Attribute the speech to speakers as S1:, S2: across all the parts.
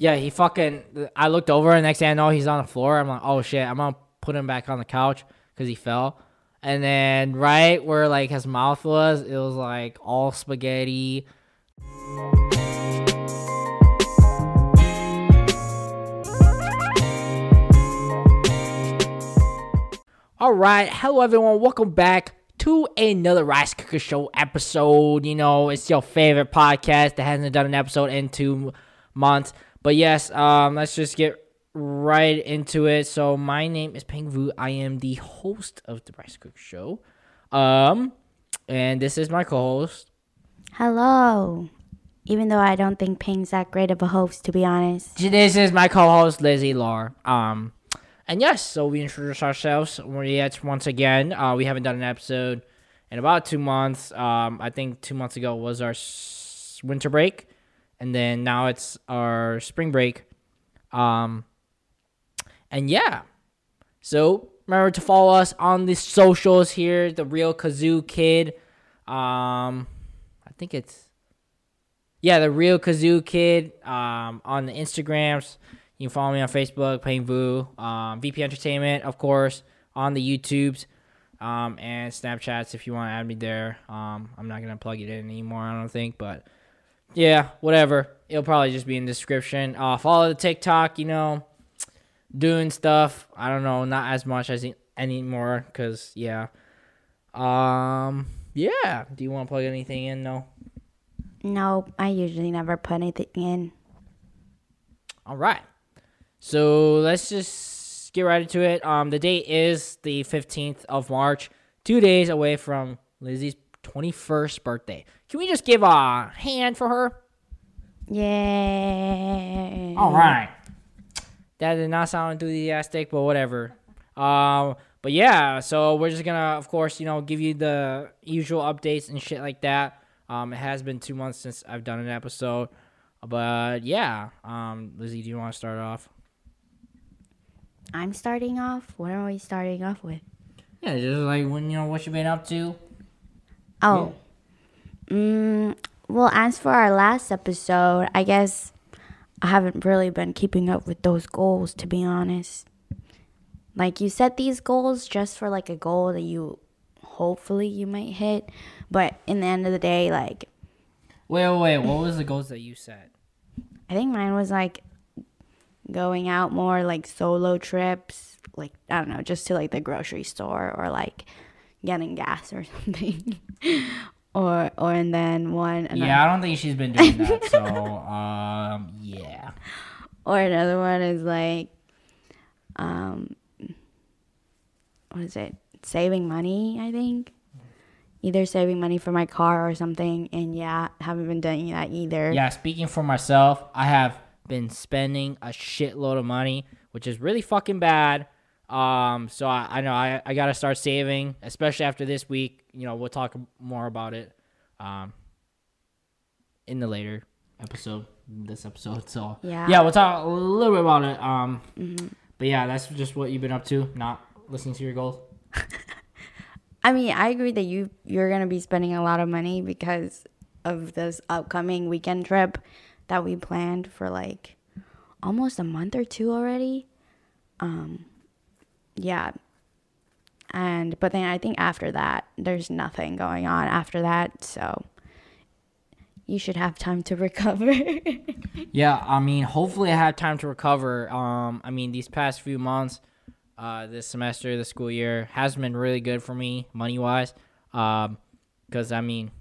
S1: Yeah, he fucking. I looked over, and next thing I know, he's on the floor. I'm like, oh shit, I'm gonna put him back on the couch because he fell. And then right where like his mouth was, it was like all spaghetti. All right, hello everyone, welcome back to another Rice Cooker Show episode. You know, it's your favorite podcast that hasn't done an episode in two months. But yes, um, let's just get right into it. So my name is Pheng Vue. I am the host of the Rice Cook Show. Um, and this is my co-host.
S2: Hello. Even though I don't think Ping's that great of a host, to be honest.
S1: This is my co-host Lizzie Lar. Um, and yes, so we introduce ourselves. Yet once again, uh, we haven't done an episode in about two months. Um, I think two months ago was our s- winter break, and then now it's our spring break. Um, and yeah, so remember to follow us on the socials here. The real Kazoo Kid. Um, I think it's yeah, the real Kazoo Kid. Um, on the Instagrams. You can follow me on Facebook, Pheng Vue, um, VP Entertainment, of course, on the YouTubes, um, and Snapchats if you want to add me there. Um, I'm not gonna plug it in anymore, I don't think, but yeah, whatever. It'll probably just be in the description. Uh, follow the TikTok, you know, doing stuff. I don't know, not as much as anymore, cause yeah. Um, yeah. Do you want to plug anything in? No.
S2: No, I usually never put anything in.
S1: All right. So let's just get right into it. Um, the date is the 15th of March, two days away from Lizzie's 21st birthday. Can we just give a hand for her?
S2: Yay.
S1: All right. That did not sound enthusiastic, but whatever. Um, but yeah, so we're just gonna, of course, you know, give you the usual updates and shit like that. Um, it has been two months since I've done an episode, but yeah. Um, Lizzie, do you want to start off?
S2: I'm starting off. What are we starting off with?
S1: Yeah, just like when you know what you've been up to.
S2: Oh. Mm, well, as for our last episode, I guess I haven't really been keeping up with those goals, to be honest. Like, you set these goals just for like a goal that you hopefully you might hit, but in the end of the day, like,
S1: Wait, wait, wait. What was the goals that you set?
S2: I think mine was like going out more, like solo trips, like I don't know, just to like the grocery store or like getting gas or something. or or and then one and
S1: Yeah, I don't think she's been doing that. So, um, yeah.
S2: or another one is like um what is it? Saving money, I think. Either saving money for my car or something and yeah, haven't been doing that either.
S1: Yeah, speaking for myself, I have been spending a shitload of money, which is really fucking bad. Um, so I, I know I, I gotta start saving, especially after this week. You know, we'll talk more about it, um, in the later episode, this episode. So
S2: Yeah.
S1: yeah, we'll talk a little bit about it. Um,
S2: Mm-hmm.
S1: but yeah, that's just what you've been up to, not listening to your goals.
S2: I mean, I agree that you you're gonna be spending a lot of money because of this upcoming weekend trip that we planned for like almost a month or two already. Um, yeah, and but then I think after that, there's nothing going on after that, so you should have time to recover.
S1: Yeah, I mean, hopefully I have time to recover. Um, I mean, these past few months, uh, this semester, the school year has been really good for me money wise. Um, because I mean,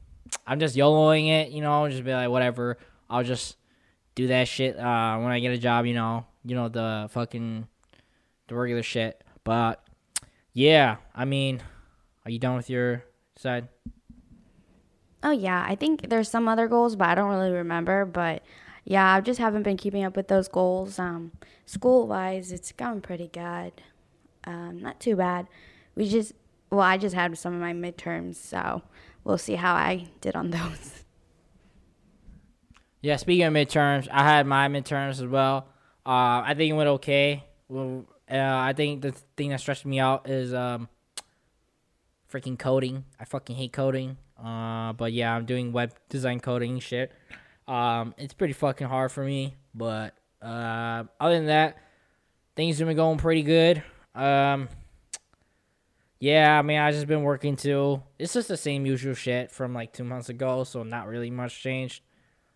S1: I'm just YOLOing it, you know, just be like, whatever. I'll just do that shit. Uh, when I get a job, you know, you know the fucking the regular shit. But yeah, I mean, are you done with your side?
S2: Oh yeah, I think there's some other goals, but I don't really remember. But yeah, I just haven't been keeping up with those goals. Um, school wise, it's going pretty good. Um, not too bad. We just, well, I just had some of my midterms, so we'll see how I did on those.
S1: Yeah, speaking of midterms, I had my midterms as well. Uh, I think it went okay. Well, uh, I think the thing that stressed me out is um, freaking coding. I fucking hate coding. Uh, but yeah, I'm doing web design coding shit. Um, it's pretty fucking hard for me, but Uh, other than that, things have been going pretty good. Um, yeah, I mean, I just been working too. It's just the same usual shit from like two months ago, so not really much changed.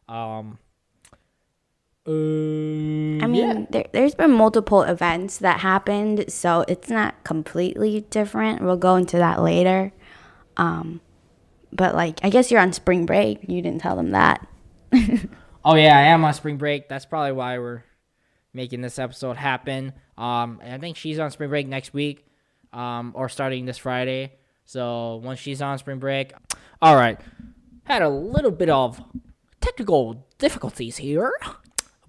S1: Um, um
S2: I mean,
S1: yeah.
S2: there, there's been multiple events that happened, so it's not completely different. We'll go into that later. Um, but like, I guess you're on spring break. You didn't tell them that.
S1: Oh yeah, I am on spring break. That's probably why we're making this episode happen. Um, and I think she's on spring break next week, um, or starting this Friday. So once she's on spring break, all right. Had a little bit of technical difficulties here,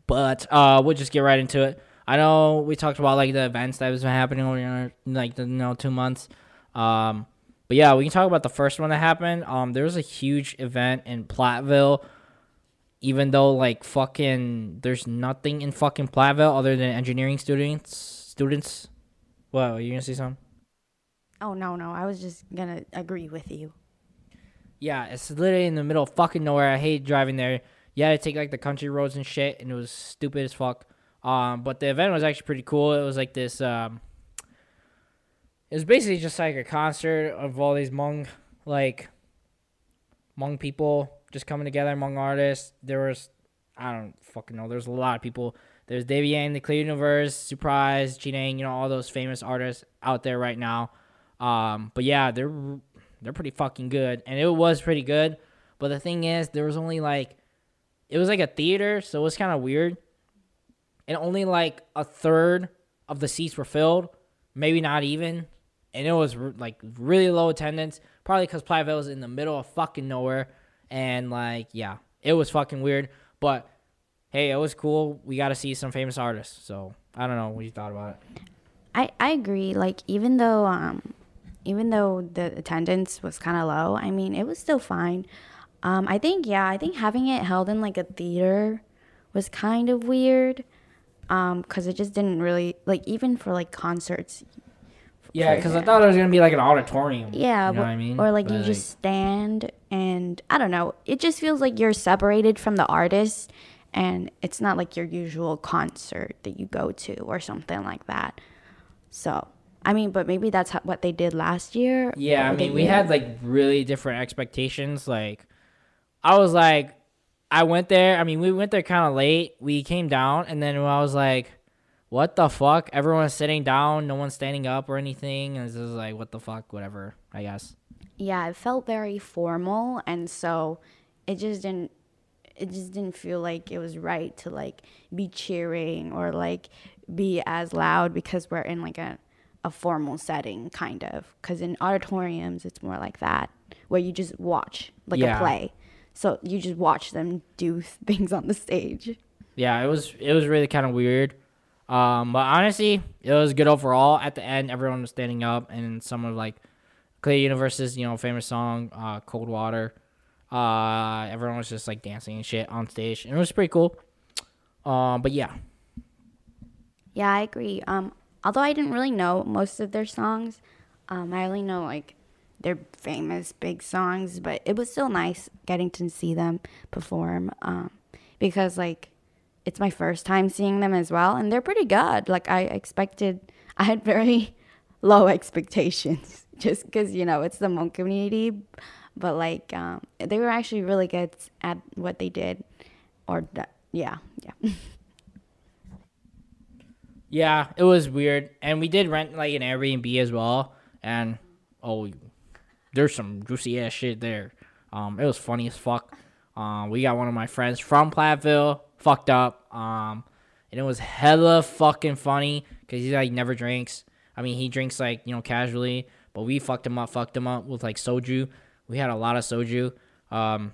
S1: but uh, we'll just get right into it. I know we talked about like the events that was been happening over like the you know two months. Um, but yeah, we can talk about the first one that happened. Um, there was a huge event in Platteville even though like fucking there's nothing in fucking Platteville other than engineering students students. What, are you gonna say something?
S2: Oh no, no, I was just gonna agree with you.
S1: Yeah, it's literally in the middle of fucking nowhere. I hate driving there. You had to take like the country roads and shit, and it was stupid as fuck. Um, but the event was actually pretty cool. It was like this. Um, it was basically just like a concert of all these Hmong like Hmong people just coming together Hmong artists. There was, I don't fucking know. There's a lot of people. There's Davey Yang, The Clear Universe, Surprise, Jinang, you know, all those famous artists out there right now. Um, but yeah, they're they're pretty fucking good, and it was pretty good. But the thing is, there was only like, it was like a theater, so it was kind of weird, and only like a third of the seats were filled, maybe not even, and it was like really low attendance, probably because Platteville was in the middle of fucking nowhere and like, yeah, it was fucking weird. But hey, it was cool. We got to see some famous artists. So I don't know what you thought about it.
S2: I I agree. Like even though um, even though the attendance was kind of low, I mean it was still fine. Um, I think yeah, I think having it held in like a theater was kind of weird. Um, cause it just didn't really like even for like concerts.
S1: Yeah, because I thought it was gonna be like an auditorium.
S2: Yeah,
S1: you know
S2: but-
S1: what I mean.
S2: or like
S1: But,
S2: you just stand and I don't know. It just feels like you're separated from the artist, and it's not like your usual concert that you go to or something like that. So I mean, but maybe that's what they did last year.
S1: Yeah, I mean, we had like really different expectations. Like, I was like, I went there. I mean, we went there kind of late. We came down, and then I was like, what the fuck? Everyone's sitting down, no one's standing up or anything. And it's just like, what the fuck? Whatever, I guess.
S2: yeah, it felt very formal, and so it just didn't. It just didn't feel like it was right to like be cheering or like be as loud because we're in like a a formal setting, kind of. Because in auditoriums, it's more like that, where you just watch like
S1: Yeah.
S2: a play. So you just watch them do things on the stage.
S1: yeah, it was it was really kind of weird. Um, but honestly, it was good overall. At the end, everyone was standing up, and some of like Clear Universe's you know famous song, uh, "Cold Water." Uh, everyone was just like dancing and shit on stage, and it was pretty cool. Um, but yeah,
S2: Yeah, I agree. Um, although I didn't really know most of their songs, um, I only know like their famous big songs. But it was still nice getting to see them perform um, because like it's my first time seeing them as well, and they're pretty good. Like I expected, I had very low expectations just because you know it's the Hmong community, but like um, they were actually really good at what they did, or that, yeah, yeah.
S1: yeah, it was weird, and we did rent like an Airbnb as well, and oh, there's some juicy ass shit there. Um, it was funny as fuck. Um, we got one of my friends from Platteville fucked up. Um, and it was hella fucking funny because he like never drinks. I mean, he drinks like you know casually, but we fucked him up, fucked him up with like soju. We had a lot of soju. Um,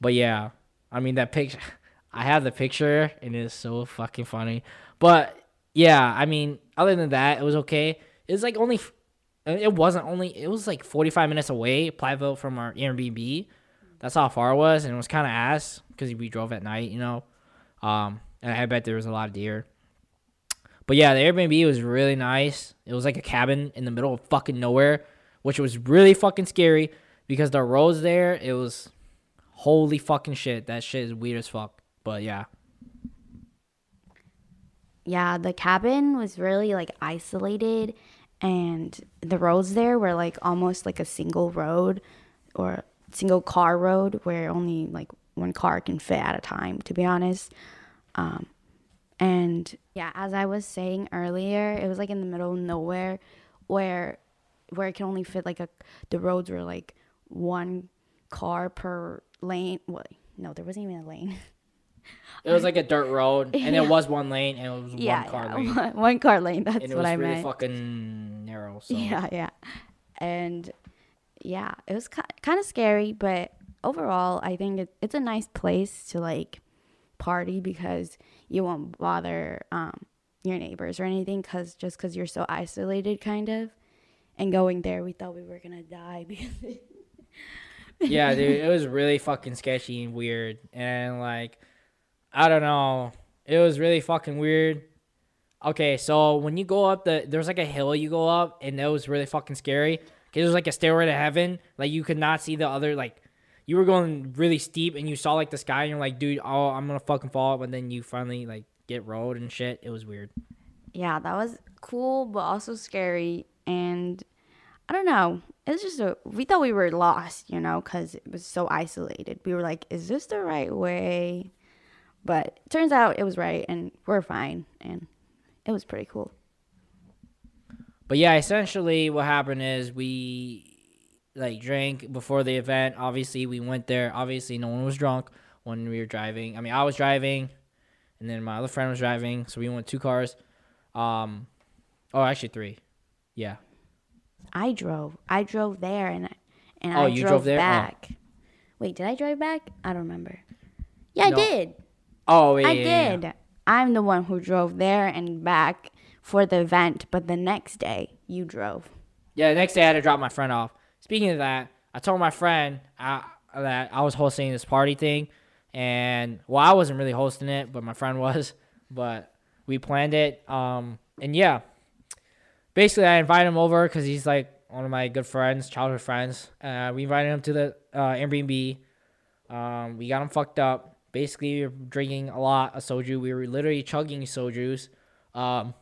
S1: but yeah, I mean that picture. I have the picture and it's so fucking funny. But yeah, I mean, other than that, it was okay. It was like only, it wasn't only, it was like 45 minutes away, Platteville from our Airbnb. That's how far it was, and it was kind of ass because we drove at night, you know. Um, and I bet there was a lot of deer. But yeah, the Airbnb was really nice. It was like a cabin in the middle of fucking nowhere, which was really fucking scary because the roads there, it was holy fucking shit. That shit is weird as fuck. But yeah.
S2: yeah, the cabin was really like isolated, and the roads there were like almost like a single road or single car road where only like one car can fit at a time, to be honest. Um, and yeah, as I was saying earlier, it was like in the middle of nowhere where where it can only fit like a the roads were like one car per lane. What? No, there wasn't even a lane.
S1: It was like a dirt road, and
S2: Yeah.
S1: it was one lane, and it was
S2: yeah,
S1: one car
S2: yeah,
S1: lane,
S2: one, car lane. That's
S1: and
S2: what I meant.
S1: it was really fucking narrow. So
S2: Yeah, yeah. And yeah, it was kind of scary, but overall, I think it, it's a nice place to like party because you won't bother um, your neighbors or anything cuz just cuz you're so isolated kind of. And going there, we thought we were going to die because
S1: yeah, dude, it was really fucking sketchy and weird, and like, I don't know, it was really fucking weird. Okay, so when you go up the, there's like a hill you go up, and that was really fucking scary. 'Cause It was like a stairway to heaven. Like you could not see the other. Like you were going really steep, and you saw like the sky, and you're like, dude, oh, I'm gonna fucking fall. But then you finally like get rolled and shit. It was weird.
S2: yeah, that was cool, but also scary. And I don't know. It was just a, we thought we were lost, you know, because it was so isolated. We were like, is this the right way? But it turns out it was right, and we're fine. And it was pretty cool.
S1: But yeah, essentially what happened is we like drank before the event. Obviously, we went there. Obviously, no one was drunk when we were driving. I mean, I was driving, and then my other friend was driving. So we went two cars. Um, oh, actually three. Yeah.
S2: I drove. I drove there, and and
S1: Oh,
S2: I
S1: you
S2: drove,
S1: drove there? Oh.
S2: back. Wait, did I drive back? I don't remember. Yeah,
S1: No.
S2: I did.
S1: Oh, yeah,
S2: I did. I'm the one who drove there and back for the event, but the next day you drove.
S1: Yeah, the next day I had to drop my friend off. Speaking of that, I told my friend uh, that I was hosting this party thing, and well, I wasn't really hosting it, but my friend was. But we planned it, um, and yeah, basically I invited him over because he's like one of my good friends, childhood friends. Uh, we invited him to the uh, Airbnb. Um, we got him fucked up. Basically, we were drinking a lot of soju. We were literally chugging soju's, um,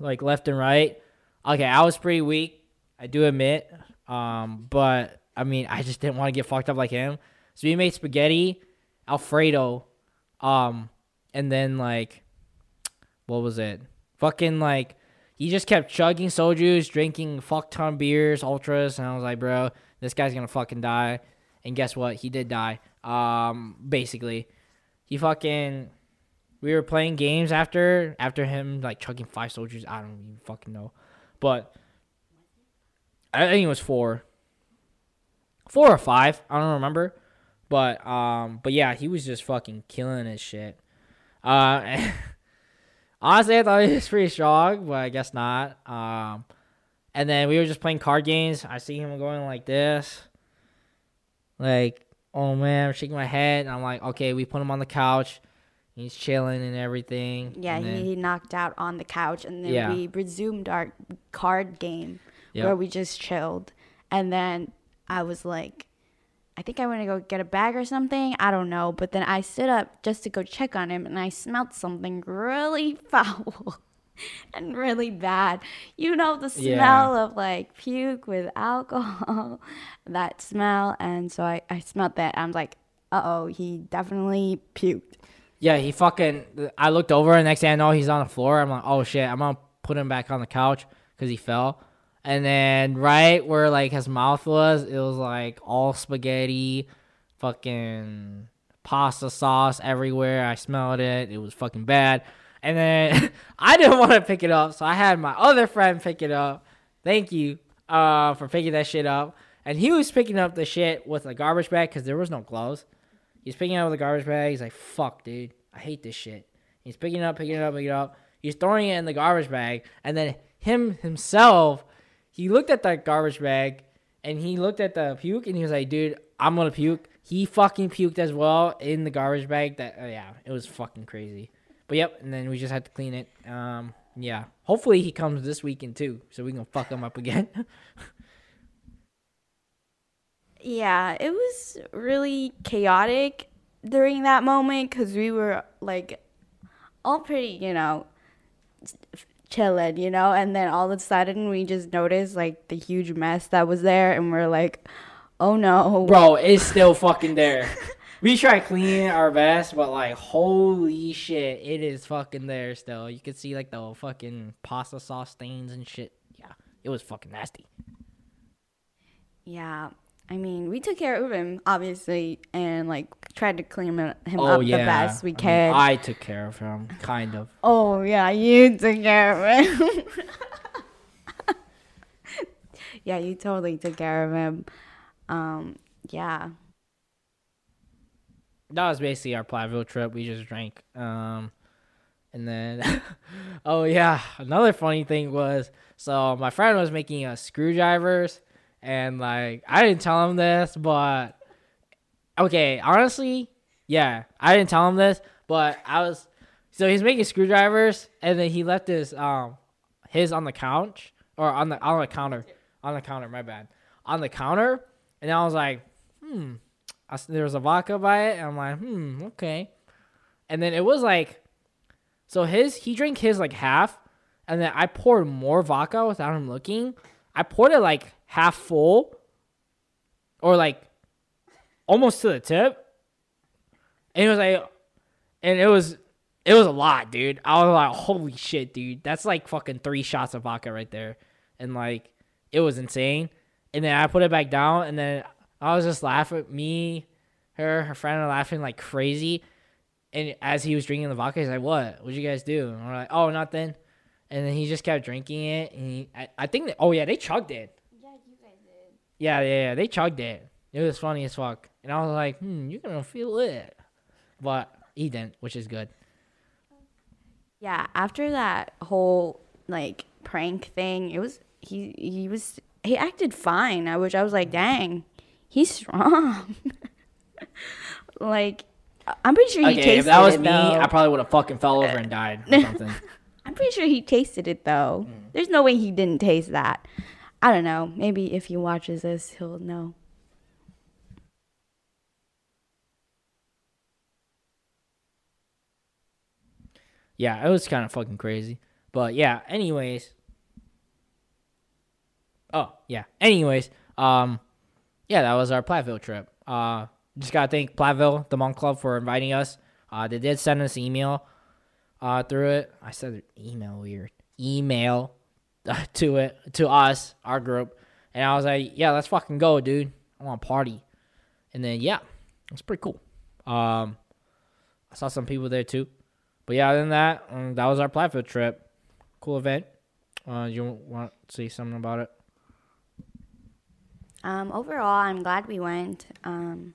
S1: like left and right. Okay, I was pretty weak. I do admit. Um, but I mean, I just didn't want to get fucked up like him. So we made spaghetti, Alfredo, um, and then like, what was it? Fucking like, he just kept chugging soju's, drinking fuck ton beers, ultras, and I was like, bro, this guy's gonna fucking die. And guess what? He did die. Um, basically, he fucking. We were playing games after after him like chugging five soju's. I don't even fucking know, but I think it was four, four or five. I don't remember, but um, but yeah, he was just fucking killing his shit. Uh, honestly, I thought he was pretty strong, but I guess not. Um, and then we were just playing card games. I see him going like this, like oh man, I'm shaking my head. And I'm like, okay, we put him on the couch. He's chilling and everything.
S2: Yeah,
S1: and then-
S2: he, he knocked out on the couch, and then
S1: Yeah.
S2: we resumed our card game
S1: Yep.
S2: where we just chilled. And then I was like, I think I went to go get a bag or something. I don't know. But then I stood up just to go check on him, and I smelled something really foul and really bad. You know, the
S1: Yeah.
S2: smell of like puke with alcohol, that smell. And so I, I smelled that. I'm like, uh oh, he definitely puked.
S1: Yeah, he fucking. I looked over, and next thing I know, he's on the floor. I'm like, oh shit, I'm gonna put him back on the couch because he fell. And then right where like his mouth was, it was like all spaghetti, fucking pasta sauce everywhere. I smelled it. It was fucking bad. And then I didn't want to pick it up, so I had my other friend pick it up. Thank you uh, for picking that shit up. And he was picking up the shit with a garbage bag because there was no gloves. He's picking up with a garbage bag. He's like, fuck, dude. I hate this shit. He's picking it up, picking it up, picking it up. He's throwing it in the garbage bag. And then him himself, he looked at that garbage bag and he looked at the puke and he was like, dude, I'm going to puke. He fucking puked as well in the garbage bag. That uh, Yeah, it was fucking crazy. But yep, and then we just had to clean it. Um, yeah. Hopefully he comes this weekend too, so we can fuck him up again.
S2: Yeah, it was really chaotic during that moment because we were like all pretty, you know, chilling, you know, and then all of a sudden we just noticed like the huge mess that was there, and we're like, oh no,
S1: Bro, it's still fucking there. we try cleaning our best, but like, holy shit, it is fucking there still. You can see like the fucking pasta sauce stains and shit. Yeah, it was fucking nasty.
S2: Yeah. I mean, we took care of him, obviously, and like tried to clean him, him
S1: Oh
S2: up
S1: yeah,
S2: the best we
S1: I mean. I took care of him, kind of.
S2: oh, yeah, you took care of him. yeah, you totally took care of him. Um, yeah.
S1: That was basically our Platteville trip. We just drank. Um, and then, oh yeah, another funny thing was so my friend was making us screwdrivers, and like I didn't tell him this, but okay, honestly, yeah, I didn't tell him this, but I was so he's making screwdrivers, and then he left his um his on the couch or on the on the counter on the counter. My bad, on the counter, and I was like, hmm. I there was a vodka by it, and I'm like, hmm, okay. And then it was like, so his he drank his like half, and then I poured more vodka without him looking. I poured it like half full, or like almost to the tip, and it was like, and it was it was a lot, dude. I was like, holy shit, dude, that's like fucking three shots of vodka right there, and like it was insane. And then I put it back down, and then I was just laughing. Me, her, her friend are laughing like crazy. And as he was drinking the vodka, he's like, "What? What'd you guys do?" And we're like, "Oh, nothing." And then he just kept drinking it, and he, I, I think, that, oh yeah, they chugged it.
S2: Yeah, you guys did.
S1: Yeah, yeah, yeah, they chugged it. It was funny as fuck, and I was like, "Hmm, you're gonna feel it," but he didn't, which is good.
S2: Yeah, after that whole like prank thing, it was he he was he acted fine. I which I was like, dang, he's strong. like I'm pretty sure he
S1: Okay,
S2: tasted
S1: if that was
S2: it
S1: me,
S2: though.
S1: I probably would have fucking fell over and died or something.
S2: I'm pretty sure he tasted it though.
S1: Mm.
S2: There's no way he didn't taste that. I don't know. Maybe if he watches this, he'll know.
S1: yeah, it was kind of fucking crazy. But yeah, anyways. Oh, yeah. Anyways, um yeah, that was our Platteville trip. Uh just gotta thank Platteville, the Hmong Club, for inviting us. Uh they did send us an email uh through it. I said email weird. Email to it to us, our group. And I was like, Yeah, let's fucking go, dude. I wanna party. And then yeah, it's pretty cool. Um I saw some people there too. But yeah, other than that, um, that was our Platteville trip. Cool event. Uh, you want to say something about it?
S2: Um, overall, I'm glad we went. Um,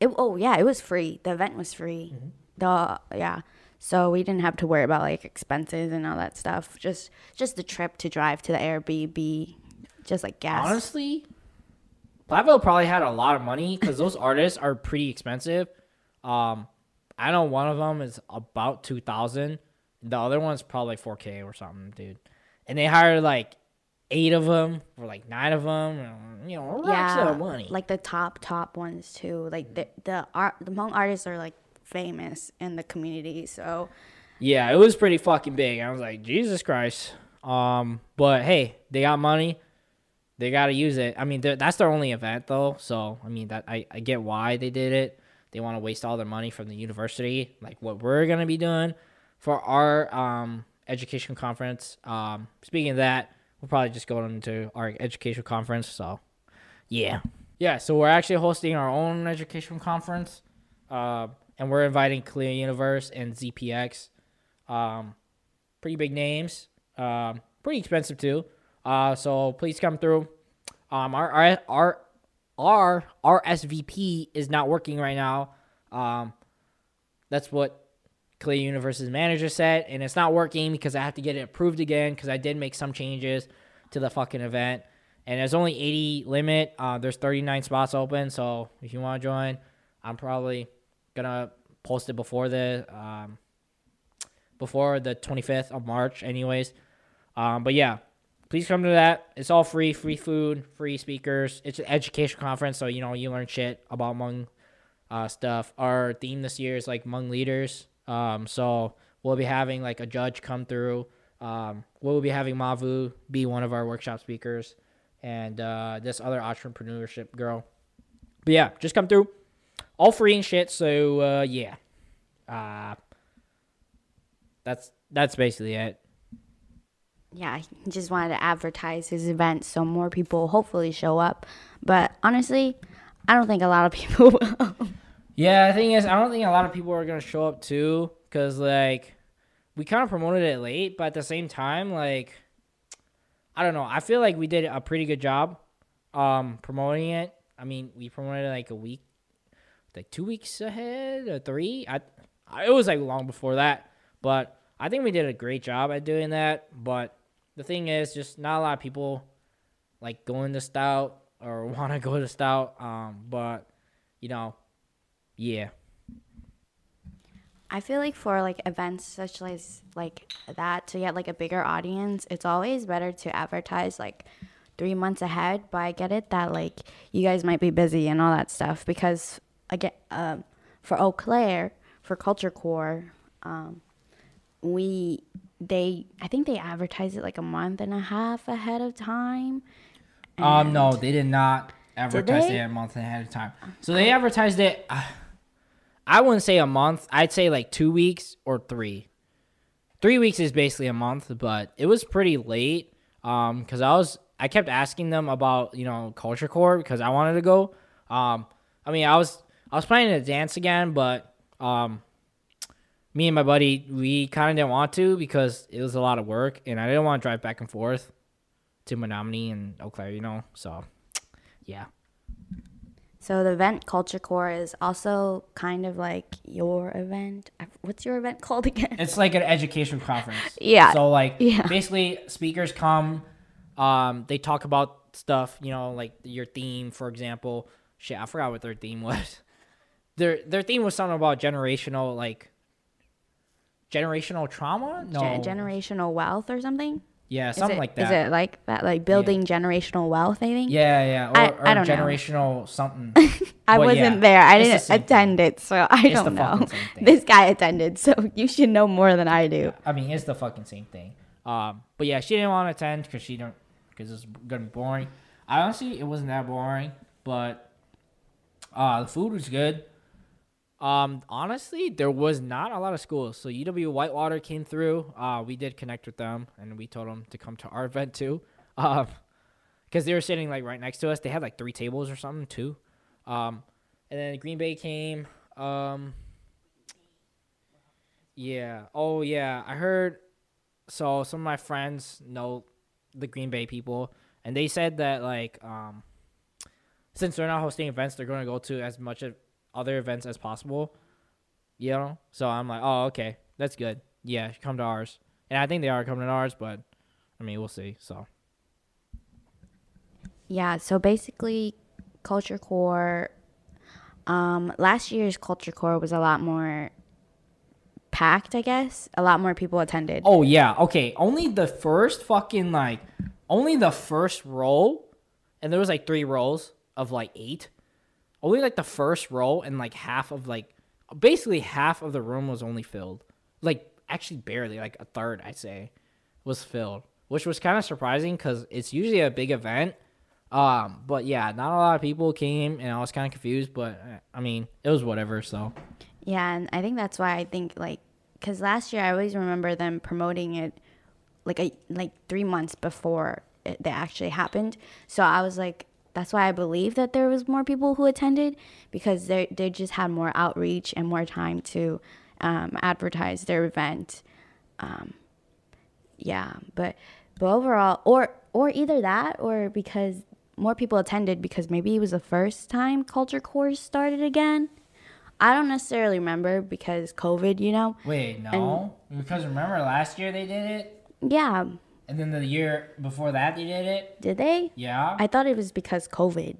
S2: it, oh yeah, it was free. The event was free.
S1: Mm-hmm.
S2: The yeah, so we didn't have to worry about like expenses and all that stuff. Just just the trip to drive to the Airbnb, just like gas.
S1: Honestly, Platteville probably had a lot of money because those artists are pretty expensive. Um, I know one of them is about two thousand. The other one's probably four k or something, dude. And they hired like eight of them or like nine of them. You know,
S2: yeah,
S1: of money.
S2: like the top top ones too. Like the the art the Hmong artists are like famous in the community. So
S1: Yeah, it was pretty fucking big. I was like, Jesus Christ. Um, but hey, they got money. They got to use it. I mean, that's their only event though. So I mean, that I, I get why they did it. They want to waste all their money from the university, like what we're gonna be doing for our um education conference. Um, speaking of that, we'll probably just going into our education conference. So yeah, yeah. So we're actually hosting our own education conference, uh, and we're inviting Clear Universe and ZPX um, pretty big names, um, pretty expensive too. Uh, so please come through. Um, our our our our RSVP is not working right now. Um, that's what Clear Universe's manager set, and it's not working because I have to get it approved again because I did make some changes to the fucking event. And there's only 80 limit. Uh, there's 39 spots open, so if you want to join, I'm probably gonna post it before the um, before the 25th of March, anyways. Um, but yeah, please come to that. It's all free, free food, free speakers. It's an education conference, so you know you learn shit about Hmong uh, stuff. Our theme this year is like Hmong leaders. Um, so we'll be having like a judge come through. Um, we'll be having Mavu be one of our workshop speakers, and uh, this other entrepreneurship girl. But yeah, just come through, all free and shit. So uh, yeah, uh, that's that's basically it.
S2: Yeah, he just wanted to advertise his event so more people hopefully show up. But honestly, I don't think a lot of people will.
S1: Yeah, the thing is, I don't think a lot of people are gonna show up too, cause like we kind of promoted it late, but at the same time, like I don't know, I feel like we did a pretty good job um promoting it. I mean, we promoted it like a week, like two weeks ahead or three. I, I it was like long before that, but I think we did a great job at doing that. But the thing is, just not a lot of people like going to Stout or want to go to Stout. Um, but you know, yeah.
S2: I feel like for like events such as like that to get like a bigger audience, it's always better to advertise like three months ahead. But I get it that like you guys might be busy and all that stuff because again, um, for Eau Claire, for Culture Core, um, we they I think they advertise it like a month and a half ahead of time.
S1: Um, no, they did not advertise
S2: they?
S1: it a month ahead of time. So they advertised it. Uh, I wouldn't say a month. I'd say like two weeks or three. Three weeks is basically a month, but it was pretty late. Um, because I was I kept asking them about you know Culture Core because I wanted to go. Um, I mean I was I was planning to dance again, but um, me and my buddy we kind of didn't want to because it was a lot of work and I didn't want to drive back and forth to Menomonie and Eau Claire, you know. So, yeah.
S2: So the event Culture Core is also kind of like your event. What's your event called again?
S1: It's like an education conference.
S2: Yeah.
S1: So like
S2: Yeah.
S1: basically speakers come, um, they talk about stuff, you know, like your theme, for example. Shit, I forgot what their theme was. Their their theme was something about generational like generational trauma? No.
S2: Gen- generational wealth or something?
S1: Yeah, something
S2: it-
S1: like that.
S2: Is it like that? Like building generational wealth, I think?
S1: yeah, yeah. Or,
S2: I-
S1: or
S2: I don't know.
S1: generational something.
S2: I
S1: But
S2: wasn't
S1: yeah,
S2: there. I didn't
S1: thing.
S2: attend it, so I
S1: It's
S2: don't
S1: the
S2: know.
S1: thing.
S2: This guy attended, so you should know more than I do.
S1: I mean, it's the fucking same thing. Um, but yeah, she didn't want to attend because she don't because it's gonna be boring. I honestly, it wasn't that boring, but uh, the food was good. Um, honestly, there was not a lot of schools. So UW Whitewater came through. Uh, we did connect with them, and we told them to come to our event too. Um, because they were sitting like right next to us. They had like three tables or something too. Um, and then Green Bay came. Um, yeah. Oh yeah. I heard. So some of my friends know the Green Bay people, and they said that like um, since they're not hosting events, they're going to go to as much of other events as possible. You know. So I'm like, oh okay, that's good. Yeah, come to ours, and I think they are coming to ours, but I mean we'll see. So
S2: Yeah, so basically, Culture Core. Um, last year's Culture Core was a lot more packed, I guess. A lot more people attended.
S1: Oh yeah, okay. Only the first fucking like, only the first row, and there was like three rows of like eight. Only like the first row and like half of like, basically half of the room was only filled. Like actually barely, like a third I'd say, was filled, which was kind of surprising because it's usually a big event. Um, but yeah, not a lot of people came, and I was kind of confused. But I mean, it was whatever. So
S2: Yeah, and I think that's why I think like because last year I always remember them promoting it like a like three months before it that actually happened. So I was like, that's why I believe that there was more people who attended because they they just had more outreach and more time to um, advertise their event. Um, yeah, but but overall, or or either that or because more people attended because maybe it was the first time Culture Core started again. I don't necessarily remember because COVID, you know.
S1: wait, no, because remember last year they did it.
S2: Yeah,
S1: And then the year before that, they did it.
S2: did they?
S1: Yeah.
S2: I thought it was because COVID.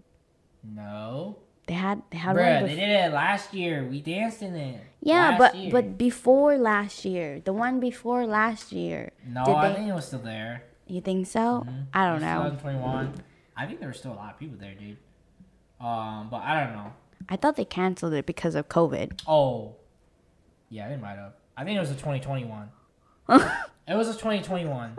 S1: no.
S2: They had they had
S1: Bruh,
S2: one.
S1: they did it last year. We danced in it.
S2: yeah, but
S1: year.
S2: but before last year, the one before last year.
S1: no,
S2: did
S1: I
S2: they-
S1: think it was still there.
S2: You think so? I don't know.
S1: 2021. I think there were still a lot of people there, dude. Um, but I don't know.
S2: I thought they canceled it because of COVID.
S1: Oh, yeah, they might have. I think it was the 2021. It was a 2021,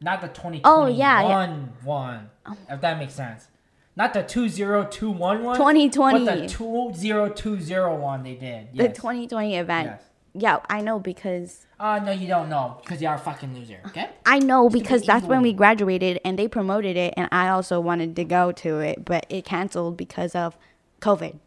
S1: not the 2021
S2: Oh, yeah, yeah.
S1: one. If that makes sense. Not the 20211 one.
S2: 2020.
S1: But the 20201 they did.
S2: The 2020 event.
S1: Yes.
S2: Yeah, I know because
S1: Uh, no, you don't know because you are a fucking loser. Okay.
S2: I know because that's when we graduated and they promoted it and I also wanted to go to it, but it canceled because of COVID.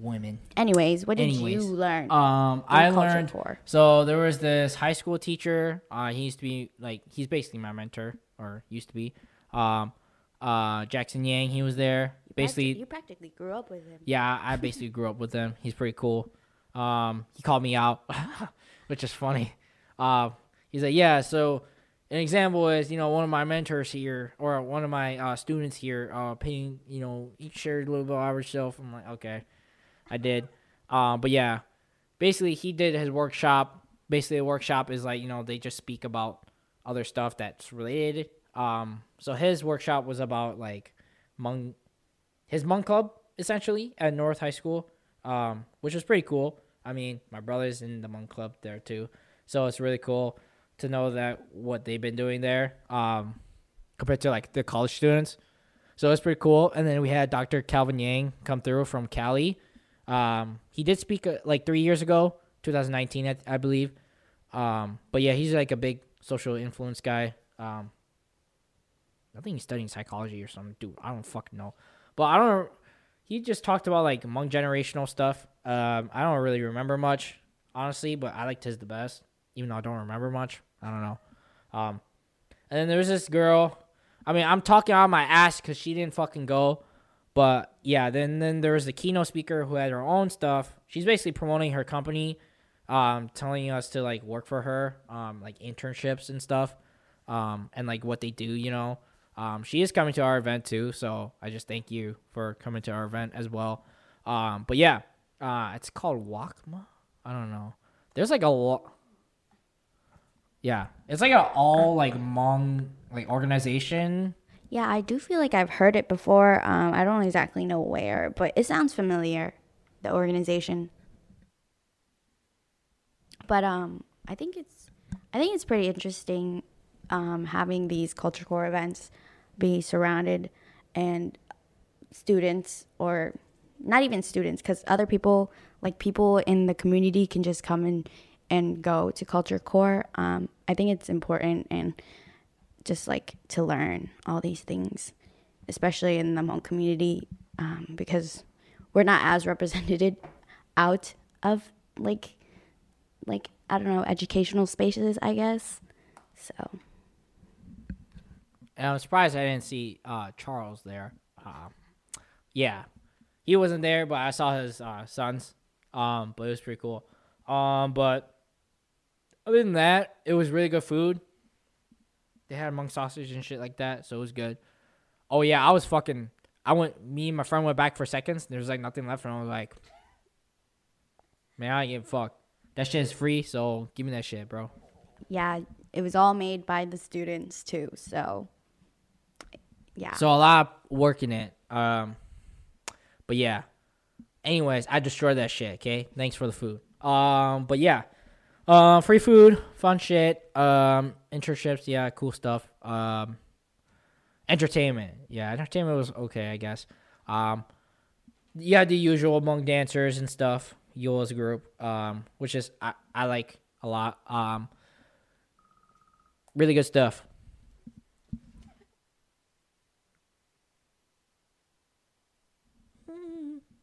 S1: Women.
S2: Anyways, what did
S1: Anyways,
S2: you learn?
S1: Um, I learned.
S2: tour?
S1: So there was this high school teacher. Uh, he used to be like he's basically my mentor or used to be. Um, uh, Jackson Yang. He was there. Basically,
S2: you practically grew up with him.
S1: yeah, I basically grew up with him. He's pretty cool. Um, he called me out, which is funny. Uh, he's like, yeah. So an example is, you know, one of my mentors here or one of my uh, students here, uh, Pheng, you know, each shared a little bit about yourself. I'm like, okay, I did. Um, but yeah, basically he did his workshop. Basically, a workshop is like, you know, they just speak about other stuff that's related. Um, so his workshop was about like Hmong his Hmong club essentially at North High School, um, which was pretty cool. I mean, my brother's in the Hmong club there too, so it's really cool to know that what they've been doing there um, compared to like the college students. So it's pretty cool. And then we had Dr. Calvin Yang come through from Cali. Um, he did speak uh, like three years ago, 2019, I, I believe. Um, but yeah, he's like a big social influence guy. Um, I think he's studying psychology or something. Dude, I don't fucking know. But I don't. He just talked about like Hmong generational stuff. Um, I don't really remember much, honestly, but I liked his the best, even though I don't remember much. I don't know. Um, and then there's this girl. I mean, I'm talking on my ass because she didn't fucking go. But yeah, then then there was the keynote speaker who had her own stuff. She's basically promoting her company, um, telling us to like work for her, um, like internships and stuff, um, and like what they do, you know. Um, she is coming to our event too, so I just thank you for coming to our event as well. Um, but yeah, uh, it's called Wakma. I don't know. There's like a lot. Yeah, it's like an all like Hmong like organization.
S2: Yeah, I do feel like I've heard it before. Um, I don't exactly know where, but it sounds familiar, the organization. But um, I think it's, I think it's pretty interesting, um, having these culture core events be surrounded, and students or not even students, because other people like people in the community can just come and and go to culture core. Um, I think it's important and just like to learn all these things, especially in the Hmong community, um, because we're not as represented out of like, like I don't know, educational spaces, I guess. So
S1: And I'm surprised I didn't see uh, Charles there. Uh, yeah, he wasn't there, but I saw his uh, sons. Um, but it was pretty cool. Um, but other than that, it was really good food. They had Hmong sausage and shit like that, so it was good. Oh yeah, I was fucking. I went. Me and my friend went back for seconds. There was like nothing left, and I was like, "Man, I get fucked. That shit is free, so give me that shit, bro."
S2: yeah, it was all made by the students too. So yeah,
S1: So a lot of work in it. Um, but yeah. Anyways, I destroyed that shit. Okay, thanks for the food. Um, but yeah, uh, free food, fun shit. Um, internships, yeah, cool stuff. Um, entertainment, yeah, entertainment was okay, I guess. Um, yeah, the usual Hmong dancers and stuff. Yola's group, um, which is I, I like a lot. Um, really good stuff.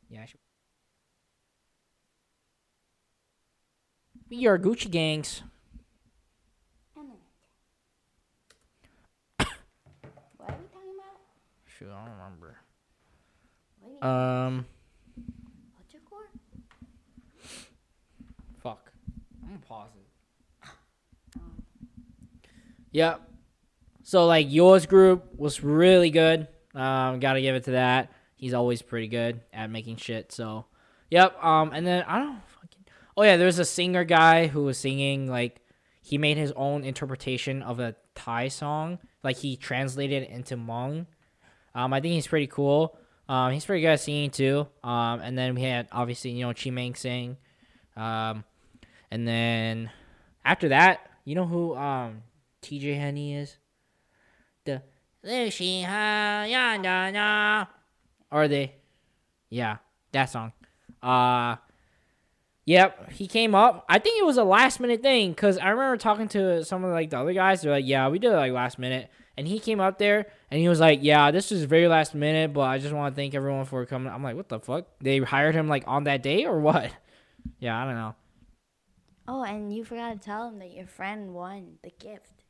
S1: Yeah. We are Gucci gangs.
S2: what are we talking about?
S1: Shoot, I don't remember. Um,
S2: Culture core?
S1: fuck. I'm gonna pause it. Yep. So like yours group was really good. Um, gotta give it to that. He's always pretty good at making shit. So, yep. Um, and then I don't fucking. Oh yeah, there's a singer guy who was singing like he made his own interpretation of a Thai song. Like he translated it into Hmong. Um, I think he's pretty cool. Um, he's pretty good at singing too. Um, and then we had obviously you know Chi Meng sing. Um, and then after that, you know who um TJ Henny is? The. Are they? Yeah, that song. Uh Yep, he came up. I think it was a last minute thing because I remember talking to some of like the other guys. They're like, "Yeah, we did it like last minute," and he came up there and he was like, "Yeah, this is very last minute, but I just want to thank everyone for coming." I'm like, "What the fuck? They hired him like on that day or what?" Yeah, I don't know.
S2: Oh, and you forgot to tell him that your friend won the gift.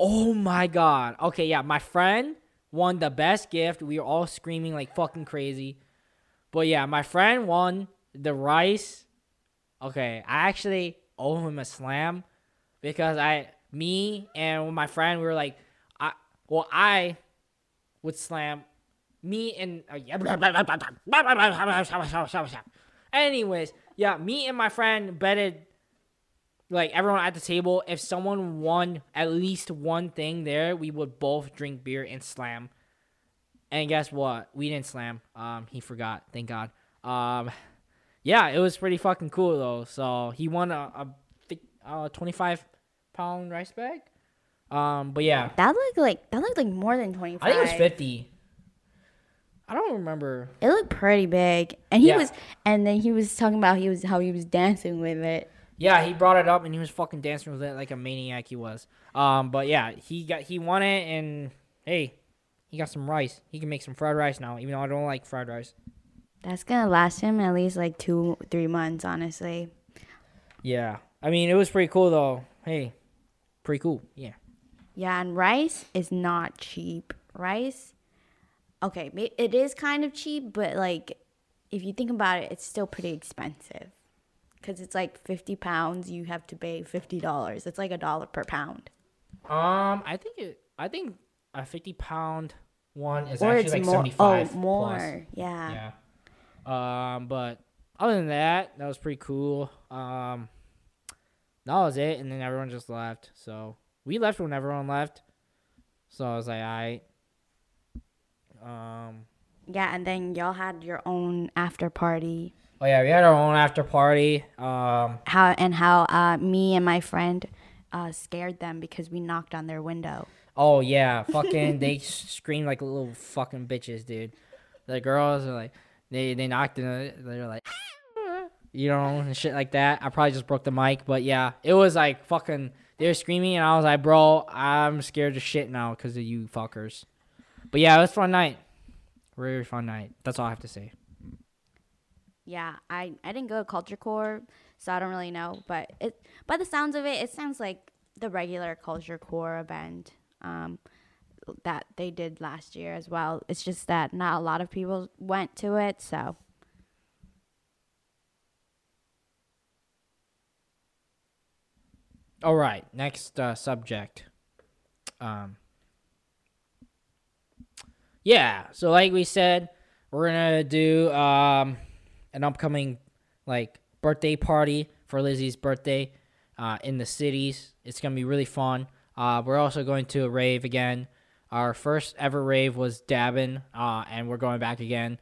S1: Oh my god. Okay, yeah, my friend won the best gift. We were all screaming like fucking crazy. But yeah, my friend won the rice. Okay, I actually owe him a slam because I, me and my friend, we were like, I, well, I would slam me and. Anyways, yeah, me and my friend betted like everyone at the table, if someone won at least one thing there, we would both drink beer and slam. And guess what? We didn't slam. Um, he forgot. Thank God. Um, yeah, it was pretty fucking cool though. So he won a, a, a twenty-five pound rice bag. Um, but yeah,
S2: That looked like that looked like more than twenty five.
S1: I think it was fifty. I don't remember.
S2: It looked pretty big, and he
S1: Yeah.
S2: was, and then he was talking about he was how he was dancing with it.
S1: Yeah, he brought it up and he was fucking dancing with it like a maniac he was. Um, but yeah, he got he won it and hey, he got some rice. He can make some fried rice now, even though I don't like fried rice.
S2: That's gonna last him at least like two, three months, honestly.
S1: Yeah, I mean it was pretty cool though. Hey, pretty cool. Yeah.
S2: Yeah, and rice is not cheap. Rice, okay, it is kind of cheap, but like if you think about it, it's still pretty expensive. Cause it's like fifty pounds, you have to pay fifty dollars. It's like a dollar per pound,
S1: Um, I think it. I think a fifty pound one is
S2: or
S1: actually
S2: it's
S1: like
S2: more.
S1: seventy five
S2: oh, more. Yeah.
S1: Yeah. Um, but other than that, that was pretty cool. Um, that was it, and then everyone just left. So we left when everyone left. So I was like, I. Um.
S2: Yeah, and then y'all had your own after party.
S1: Oh yeah, we had our own after party. Um.
S2: How and how uh, me and my friend uh, scared them because we knocked on their window.
S1: Oh yeah, fucking they screamed like little fucking bitches, dude. The girls are like, they they knocked it, they're like, you know, and shit like that. I probably just broke the mic, but yeah, it was like fucking. They were screaming, and I was like, bro, I'm scared to shit now because of you fuckers. But yeah, it was fun night. Very fun night. That's all I have to say.
S2: Yeah, I, I didn't go to Culture Core, so I don't really know. But it by the sounds of it, it sounds like the regular Culture Core event um, that they did last year as well. It's just that not a lot of people went to it, so
S1: All right, next uh, subject. Um, yeah, so like we said, we're gonna do um, an upcoming like birthday party for Lizzie's birthday uh, in the cities. It's gonna be really fun. Uh, we're also going to a rave again. Our first ever rave was Dabin, uh, and we're going back again.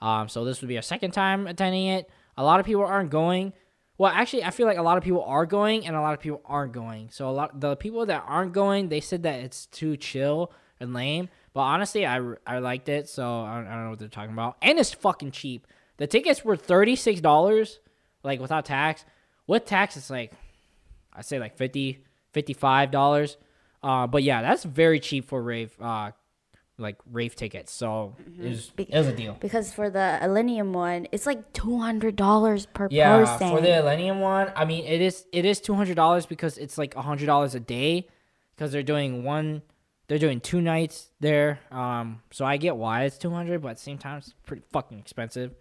S1: Um, so this would be our second time attending it. A lot of people aren't going. Well, actually, I feel like a lot of people are going, and a lot of people aren't going. So a lot the people that aren't going, they said that it's too chill and lame. But honestly, I, I liked it, so I don't, I don't know what they're talking about. And it's fucking cheap. The tickets were thirty six dollars, like without tax. With tax, it's like I'd say like 50 55 dollars. Uh, but yeah, that's very cheap for rave, uh, like rave tickets. So it, was,
S2: Be-
S1: it was a deal.
S2: because for the Millennium one, it's like two hundred dollars per
S1: Yeah,
S2: person.
S1: for the Millennium one, I mean it is it is two hundred dollars because it's like hundred dollars a day because they're doing one, they're doing two nights there. Um, so I get why it's two hundred, but at the same time it's pretty fucking expensive.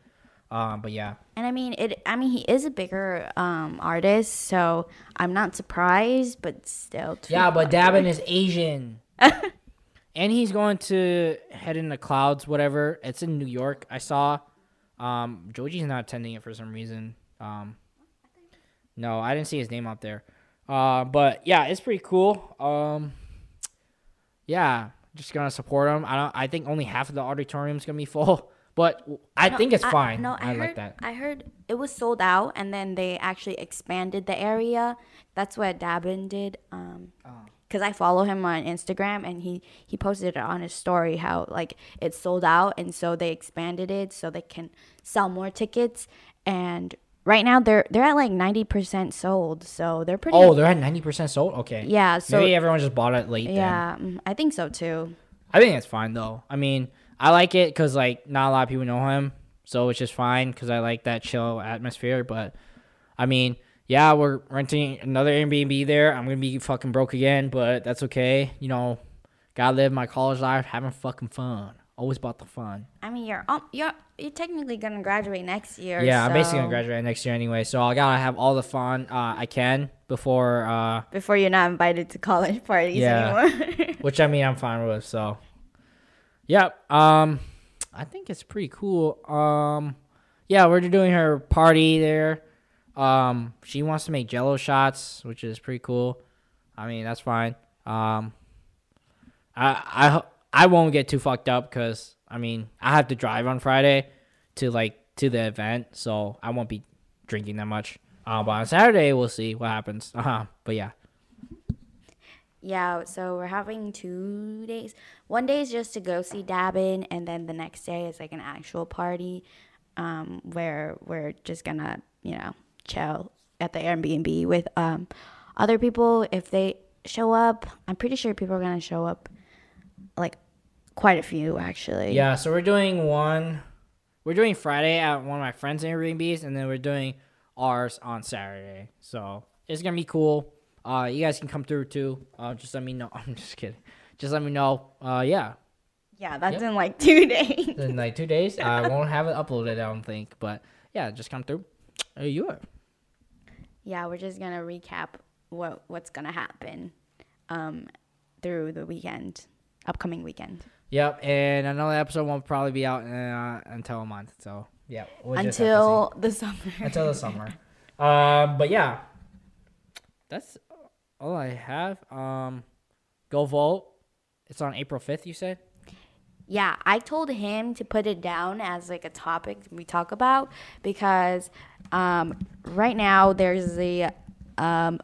S1: Um, but yeah,
S2: And I mean it. I mean he is a bigger um, artist, so I'm not surprised, but still.
S1: yeah, but
S2: 200.
S1: Dabin is Asian, and he's going to head in the clouds, whatever. It's in New York. I saw. Um, Joji's not attending it for some reason. Um, no, I didn't see his name out there. Uh, but yeah, it's pretty cool. Um, yeah, just gonna support him. I don't. I think only half of the auditorium's gonna be full, But I
S2: No,
S1: think it's fine.
S2: No,
S1: I,
S2: I, heard,
S1: like that.
S2: I heard it was sold out, and then they actually expanded the area. That's what Dabin did. Um,
S1: Oh.
S2: Because I follow him on Instagram, and he he posted it on his story how like it sold out, and so they expanded it so they can sell more tickets. And right now they're they're at like ninety percent sold, so they're pretty.
S1: Oh, they're at ninety percent sold. Okay.
S2: yeah. So
S1: Maybe everyone just bought it late.
S2: Yeah, mm, I think so too.
S1: I think it's fine though. I mean, I like it because like not a lot of people know him, so it's just fine because I like that chill atmosphere. But I mean, yeah, we're renting another Airbnb there. I'm gonna be fucking broke again, but that's okay. You know, gotta live my college life, having fucking fun. Always about the fun.
S2: I mean, you're um, you're you're technically gonna graduate next year.
S1: Yeah, I'm basically gonna graduate next year anyway, so I gotta have all the fun uh, I can before. Uh,
S2: before you're not invited to college parties
S1: Yeah.
S2: anymore.
S1: which I mean I'm fine with. So, yep. Um, I think it's pretty cool. Um, yeah, we're doing her party there. Um, she wants to make Jello shots, which is pretty cool. I mean that's fine. Um, I I I won't get too fucked up because I mean I have to drive on Friday to like to the event, so I won't be drinking that much. Uh, but on Saturday we'll see what happens. Uh huh. But yeah.
S2: Yeah, so we're having two days. One day is just to go see Dabin, and then the next day is like an actual party um, where we're just gonna, you know, chill at the Airbnb with um, other people. If they show up, I'm pretty sure people are gonna show up, like quite a few actually.
S1: Yeah, so we're doing one. We're doing Friday at one of my friends' Airbnbs, and then we're doing ours on Saturday. So it's gonna be cool. Uh, you guys can come through too. Uh, just let me know. I'm just kidding. Just let me know. Uh, yeah.
S2: Yeah, that's
S1: Yep.
S2: in like two days.
S1: In like two days, I won't have it uploaded. I don't think, but yeah, just come through. You are.
S2: Yeah, we're just gonna recap what what's gonna happen um, through the weekend, upcoming weekend.
S1: Yep, and another episode won't probably be out uh, until a month. So yeah, we'll just have to see.
S2: until the summer.
S1: until the summer. Um, but yeah, that's all I have. Um, go vote. It's on April fifth. You said.
S2: yeah, I told him to put it down as like a topic we talk about because um, right now there's the um,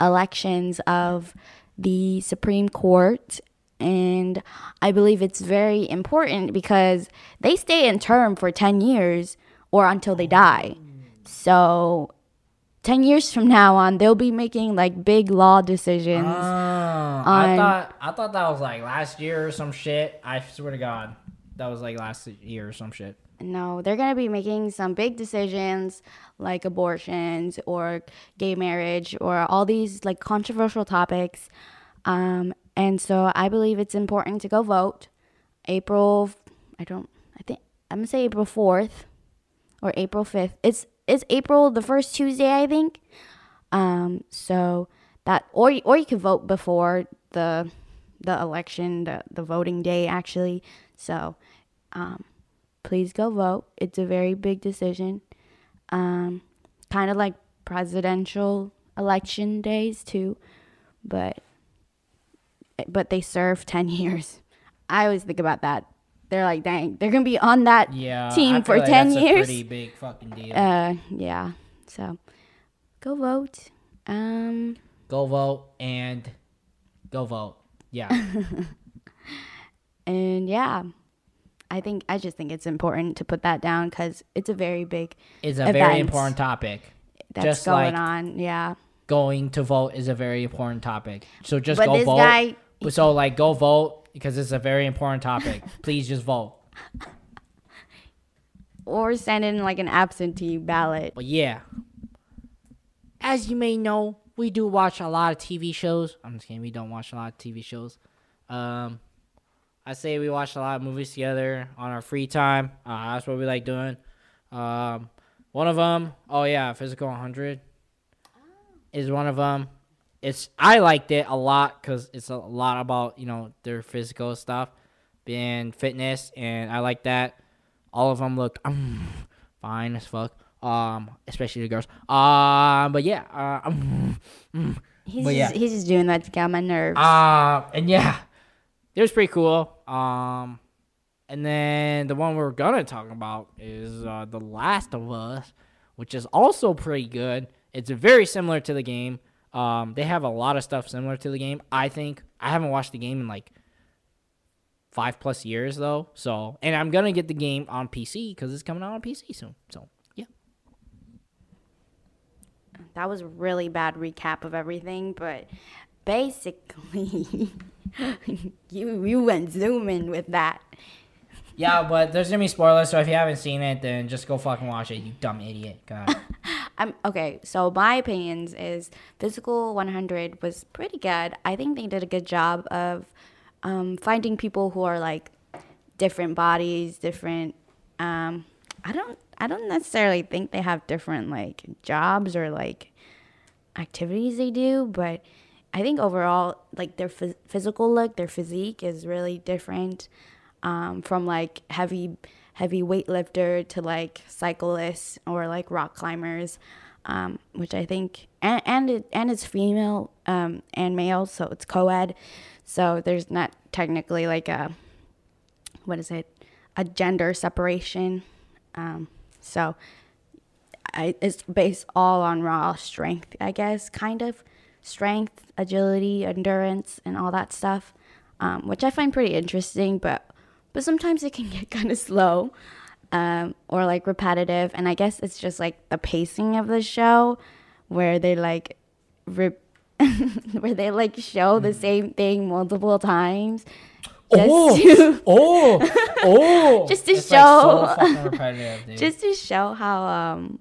S2: elections of the Supreme Court. And I believe it's very important because they stay in term for 10 years or until they die. So 10 years from now on, they'll be making like big law decisions.
S1: Oh, I thought I thought that was like last year or some shit. I swear to God, that was like last year or some shit.
S2: No, they're going to be making some big decisions like abortions or gay marriage or all these like controversial topics. Um, and so I believe it's important to go vote. April, I don't, I think, I'm going to say April 4th or April 5th. It's, it's April the first Tuesday, I think. Um, so that, or, or you could vote before the, the election, the, the voting day actually. So, um, please go vote. It's a very big decision. Um, kind of like presidential election days too, but but they serve ten years. I always think about that. They're like, dang, they're gonna be on that
S1: Yeah,
S2: team for
S1: like
S2: ten
S1: that's
S2: years.
S1: A pretty big fucking deal.
S2: Uh, yeah. So, go vote. Um,
S1: go vote and go vote. Yeah.
S2: and yeah, I think I just think it's important to put that down because it's a very big
S1: It's a very important topic.
S2: that's
S1: Just
S2: going
S1: like-
S2: on. Yeah.
S1: Going to vote is a very important topic. So just
S2: But
S1: go
S2: this
S1: vote.
S2: guy-
S1: so like go vote because it's a very important topic. Please just vote.
S2: or send in like an absentee ballot.
S1: But yeah, as you may know, we do watch a lot of TV shows. I'm just kidding. We don't watch a lot of TV shows. Um, I say we watch a lot of movies together on our free time. Uh, that's what we like doing. Um, one of them, oh yeah, Physical 100 is one of them. It's I liked it a lot because it's a lot about you know their physical stuff, being fitness, and I like that. All of them looked um, fine as fuck. Um, especially the girls. Um, but yeah. Uh, um, mm.
S2: He's
S1: But
S2: just,
S1: yeah.
S2: he's just doing that to get on my nerves.
S1: Uh, and yeah, it was pretty cool. Um, And then the one we're gonna talk about is uh, The Last of Us, which is also pretty good. It's very similar to the game. Um, they have a lot of stuff similar to the game. I think I haven't watched the game in like five plus years though. So, and I'm gonna get the game on PC because it's coming out on PC soon. So, yeah.
S2: That was a really bad recap of everything, but basically, you you went zooming with that.
S1: Yeah, but there's gonna be spoilers, so if you haven't seen it, then just go fucking watch it, you dumb idiot. God.
S2: I'm okay. So my opinions is Physical 100 was pretty good. I think they did a good job of um, finding people who are like different bodies, different. Um, I don't. I don't necessarily think they have different like jobs or like activities they do, but I think overall, like their phys- physical look, their physique is really different um, from like heavy heavy weightlifter to like cyclists or like rock climbers, um, which I think and and it, and it's female um, and male, so it's co-ed. So there's not technically like a what is it a gender separation. Um, so I, it's based all on raw strength, I guess, kind of strength, agility, endurance, and all that stuff, um, which I find pretty interesting. But but sometimes it can get kind of slow um, or like repetitive, and I guess it's just like the pacing of the show, where they like rip, where they like show the same thing multiple times. Just
S1: oh,
S2: to-
S1: oh, oh!
S2: Just to
S1: It's, like, so
S2: show-
S1: dude.
S2: just to show how um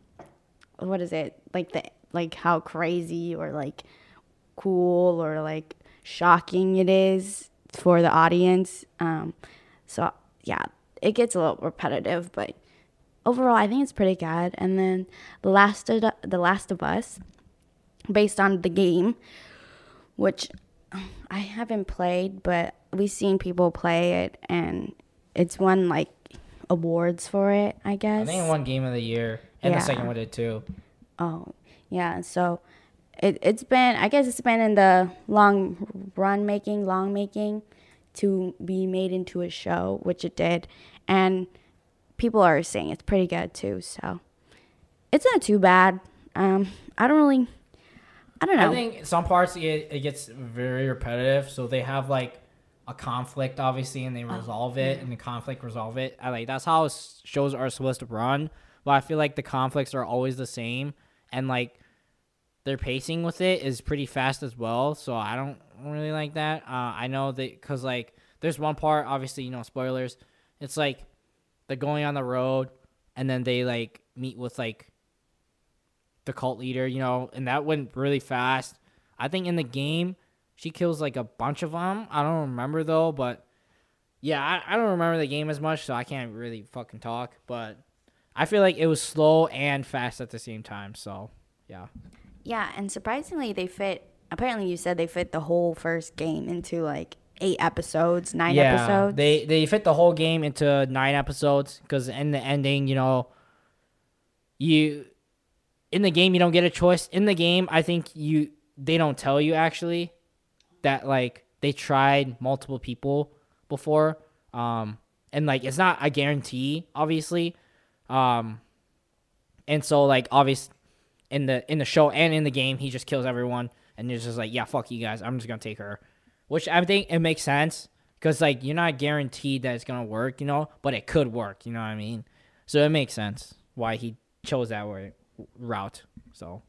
S2: what is it like the like how crazy or like cool or like shocking it is for the audience um so yeah it gets a little repetitive but overall i think it's pretty good and then the last of the, the last of us based on the game which i haven't played but we've seen people play it and it's won like awards for it i guess
S1: I think it won Game of the Year, and
S2: Yeah.
S1: the second one did too.
S2: Oh, yeah. So it, it's been, I guess it's been in the long run making, long making to be made into a show, which it did. And people are saying it's pretty good too. So it's not too bad. Um, I don't really, I don't know.
S1: I think some parts it, it gets very repetitive, so they have like a conflict obviously, and they
S2: Oh,
S1: resolve it, and the conflict resolve it. I like that's how shows are supposed to run. But I feel like the conflicts are always the same, and like their pacing with it is pretty fast as well. So I don't really like that. Uh, I know that because like there's one part, obviously you know spoilers. It's like they're going on the road, and then they like meet with like the cult leader, you know, and that went really fast. I think in the game, she kills like a bunch of them. I don't remember though, but yeah, I, I don't remember the game as much, so I can't really fucking talk. But I feel like it was slow and fast at the same time. So yeah,
S2: yeah. And surprisingly, they fit, apparently, you said they fit the whole first game into like eight episodes, nine
S1: yeah,
S2: episodes.
S1: they they fit the whole game into nine episodes because in the ending, you know, you in the game you don't get a choice. In the game, I think you they don't tell you actually that like they tried multiple people before, um, and like it's not a guarantee, obviously, um, and so like obvious in the in the show and in the game, he just kills everyone, and it's just like yeah, fuck you guys, I'm just gonna take her, which I think it makes sense because like you're not guaranteed that it's gonna work, you know, but it could work, you know what I mean? So it makes sense why he chose that way route. So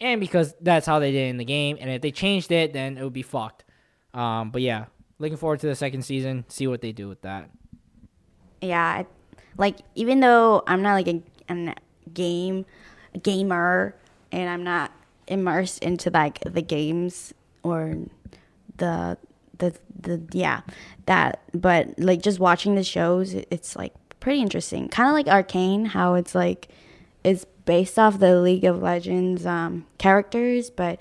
S1: and because that's how they did in the game, and if they changed it, then it would be fucked. Um, but yeah, looking forward to the second season, see what they do with that.
S2: yeah like even though i'm not like a, a game gamer and i'm not immersed into like the games or the the the yeah that but like just watching the shows it's like pretty interesting. Kind of like arcane how it's like it's based off the league of legends um characters but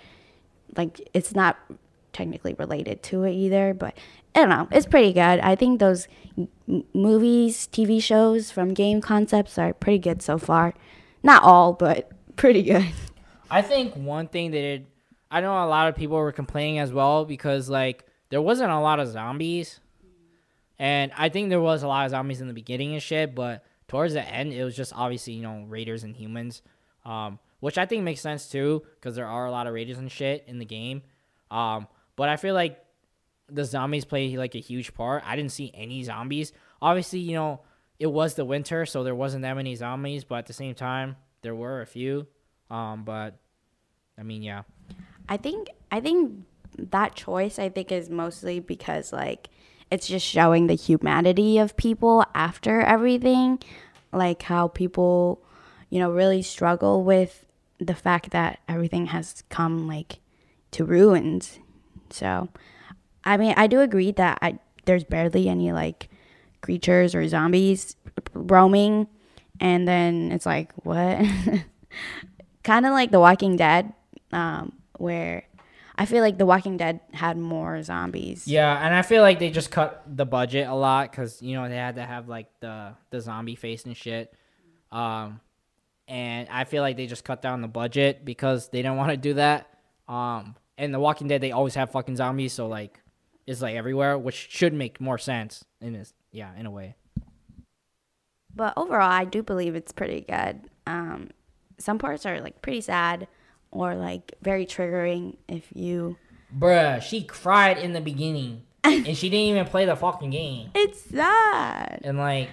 S2: like it's not technically related to it either but i don't know it's pretty good. I think those movies tv shows from game concepts are pretty good so far not all but pretty good
S1: I think one thing that did, I know a lot of people were complaining as well because like there wasn't a lot of zombies, And I think there was a lot of zombies in the beginning and shit, but towards the end, it was just obviously you know raiders and humans, um, which I think makes sense too because there are a lot of raiders and shit in the game. Um, but I feel like the zombies play like a huge part. I didn't see any zombies. Obviously, you know it was the winter, so there wasn't that many zombies, but at the same time, there were a few. Um, but I mean, yeah.
S2: I think I think that choice I think is mostly because like it's just showing the humanity of people after everything, like how people, you know, really struggle with the fact that everything has come like to ruins. So, I mean, I do agree that I there's barely any like creatures or zombies roaming and then it's like what kind of like the walking dead um, where i feel like the walking dead had more zombies
S1: Yeah, and I feel like they just cut the budget a lot because you know they had to have like the the zombie face and shit. Um, and I feel like they just cut down the budget because they didn't want to do that. Um, and The Walking Dead they always have fucking zombies, so like it's like everywhere, which should make more sense in this. Yeah, in a way.
S2: but overall i do believe it's pretty good um, some parts are like pretty sad or like very triggering if you
S1: Bruh, she cried in the beginning, and she didn't even play the fucking game.
S2: it's sad
S1: And like,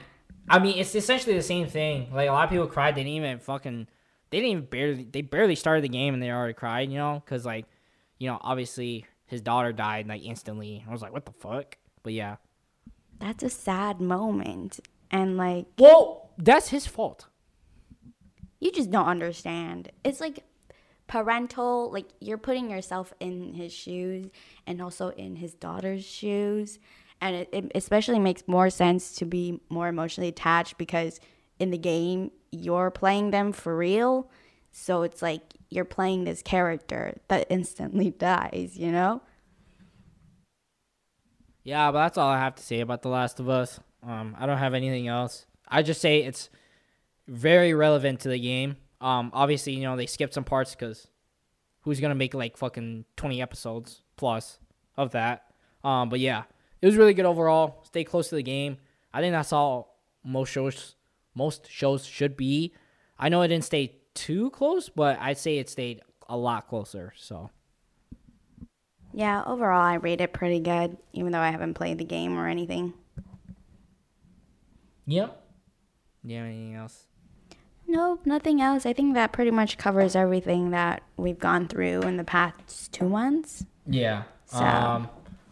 S1: I mean, it's essentially the same thing. Like a lot of people cried. They didn't even fucking. They didn't even barely. They barely started the game and they already cried. You know, because like, you know, obviously his daughter died like instantly. I was like, what the fuck? But yeah.
S2: That's a sad moment and like
S1: Well, that's his fault.
S2: you just don't understand. It's like parental, like you're putting yourself in his shoes and also in his daughter's shoes. And it, it especially makes more sense to be more emotionally attached because in the game, you're playing them for real. So it's like you're playing this character that instantly dies, you know?
S1: Yeah, but that's all I have to say about The Last of Us. Um, I don't have anything else. I just say it's very relevant to the game. Um, obviously, you know they skipped some parts because who's gonna make like fucking twenty episodes plus of that? Um, but yeah, it was really good overall. Stay close to the game. I think that's all most shows most shows should be. I know it didn't stay too close, but I'd say it stayed a lot closer. So
S2: Yeah, overall, I rate it pretty good, even though I haven't played the game or anything.
S1: yep. Do you have anything else?
S2: Nope, nothing else. I think that pretty much covers everything that we've gone through in the past two months.
S1: Yeah.
S2: So-
S1: Um,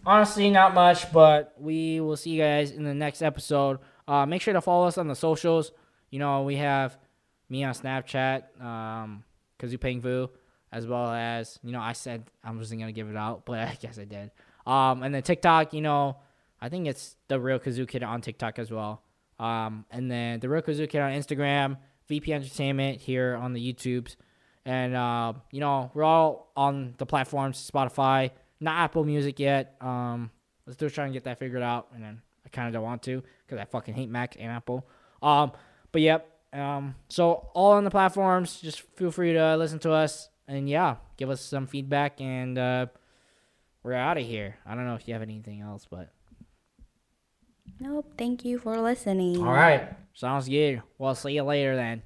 S1: honestly, not much, but we will see you guys in the next episode. Uh, make sure to follow us on the socials. You know, we have me on Snapchat, um, Kazoo Pheng Vue, as well as, you know, I said I wasn't to give it out, but I guess I did. Um, and then TikTok, you know, I think it's the real Kazoo Kid on TikTok as well. Um, and then the real Kazoo Kid on Instagram, VP Entertainment here on the YouTubes. And, uh, you know, we're all on the platforms, Spotify, not Apple Music yet. Um, we're still trying to get that figured out. And then I kind of don't want to because I fucking hate Mac and Apple. Um, but yep. Um, so all on the platforms, just feel free to listen to us. And yeah, give us some feedback. And uh, we're out of here. I don't know if you have anything else, but.
S2: Nope, thank you for listening.
S1: All right. Sounds good. We'll see you later then.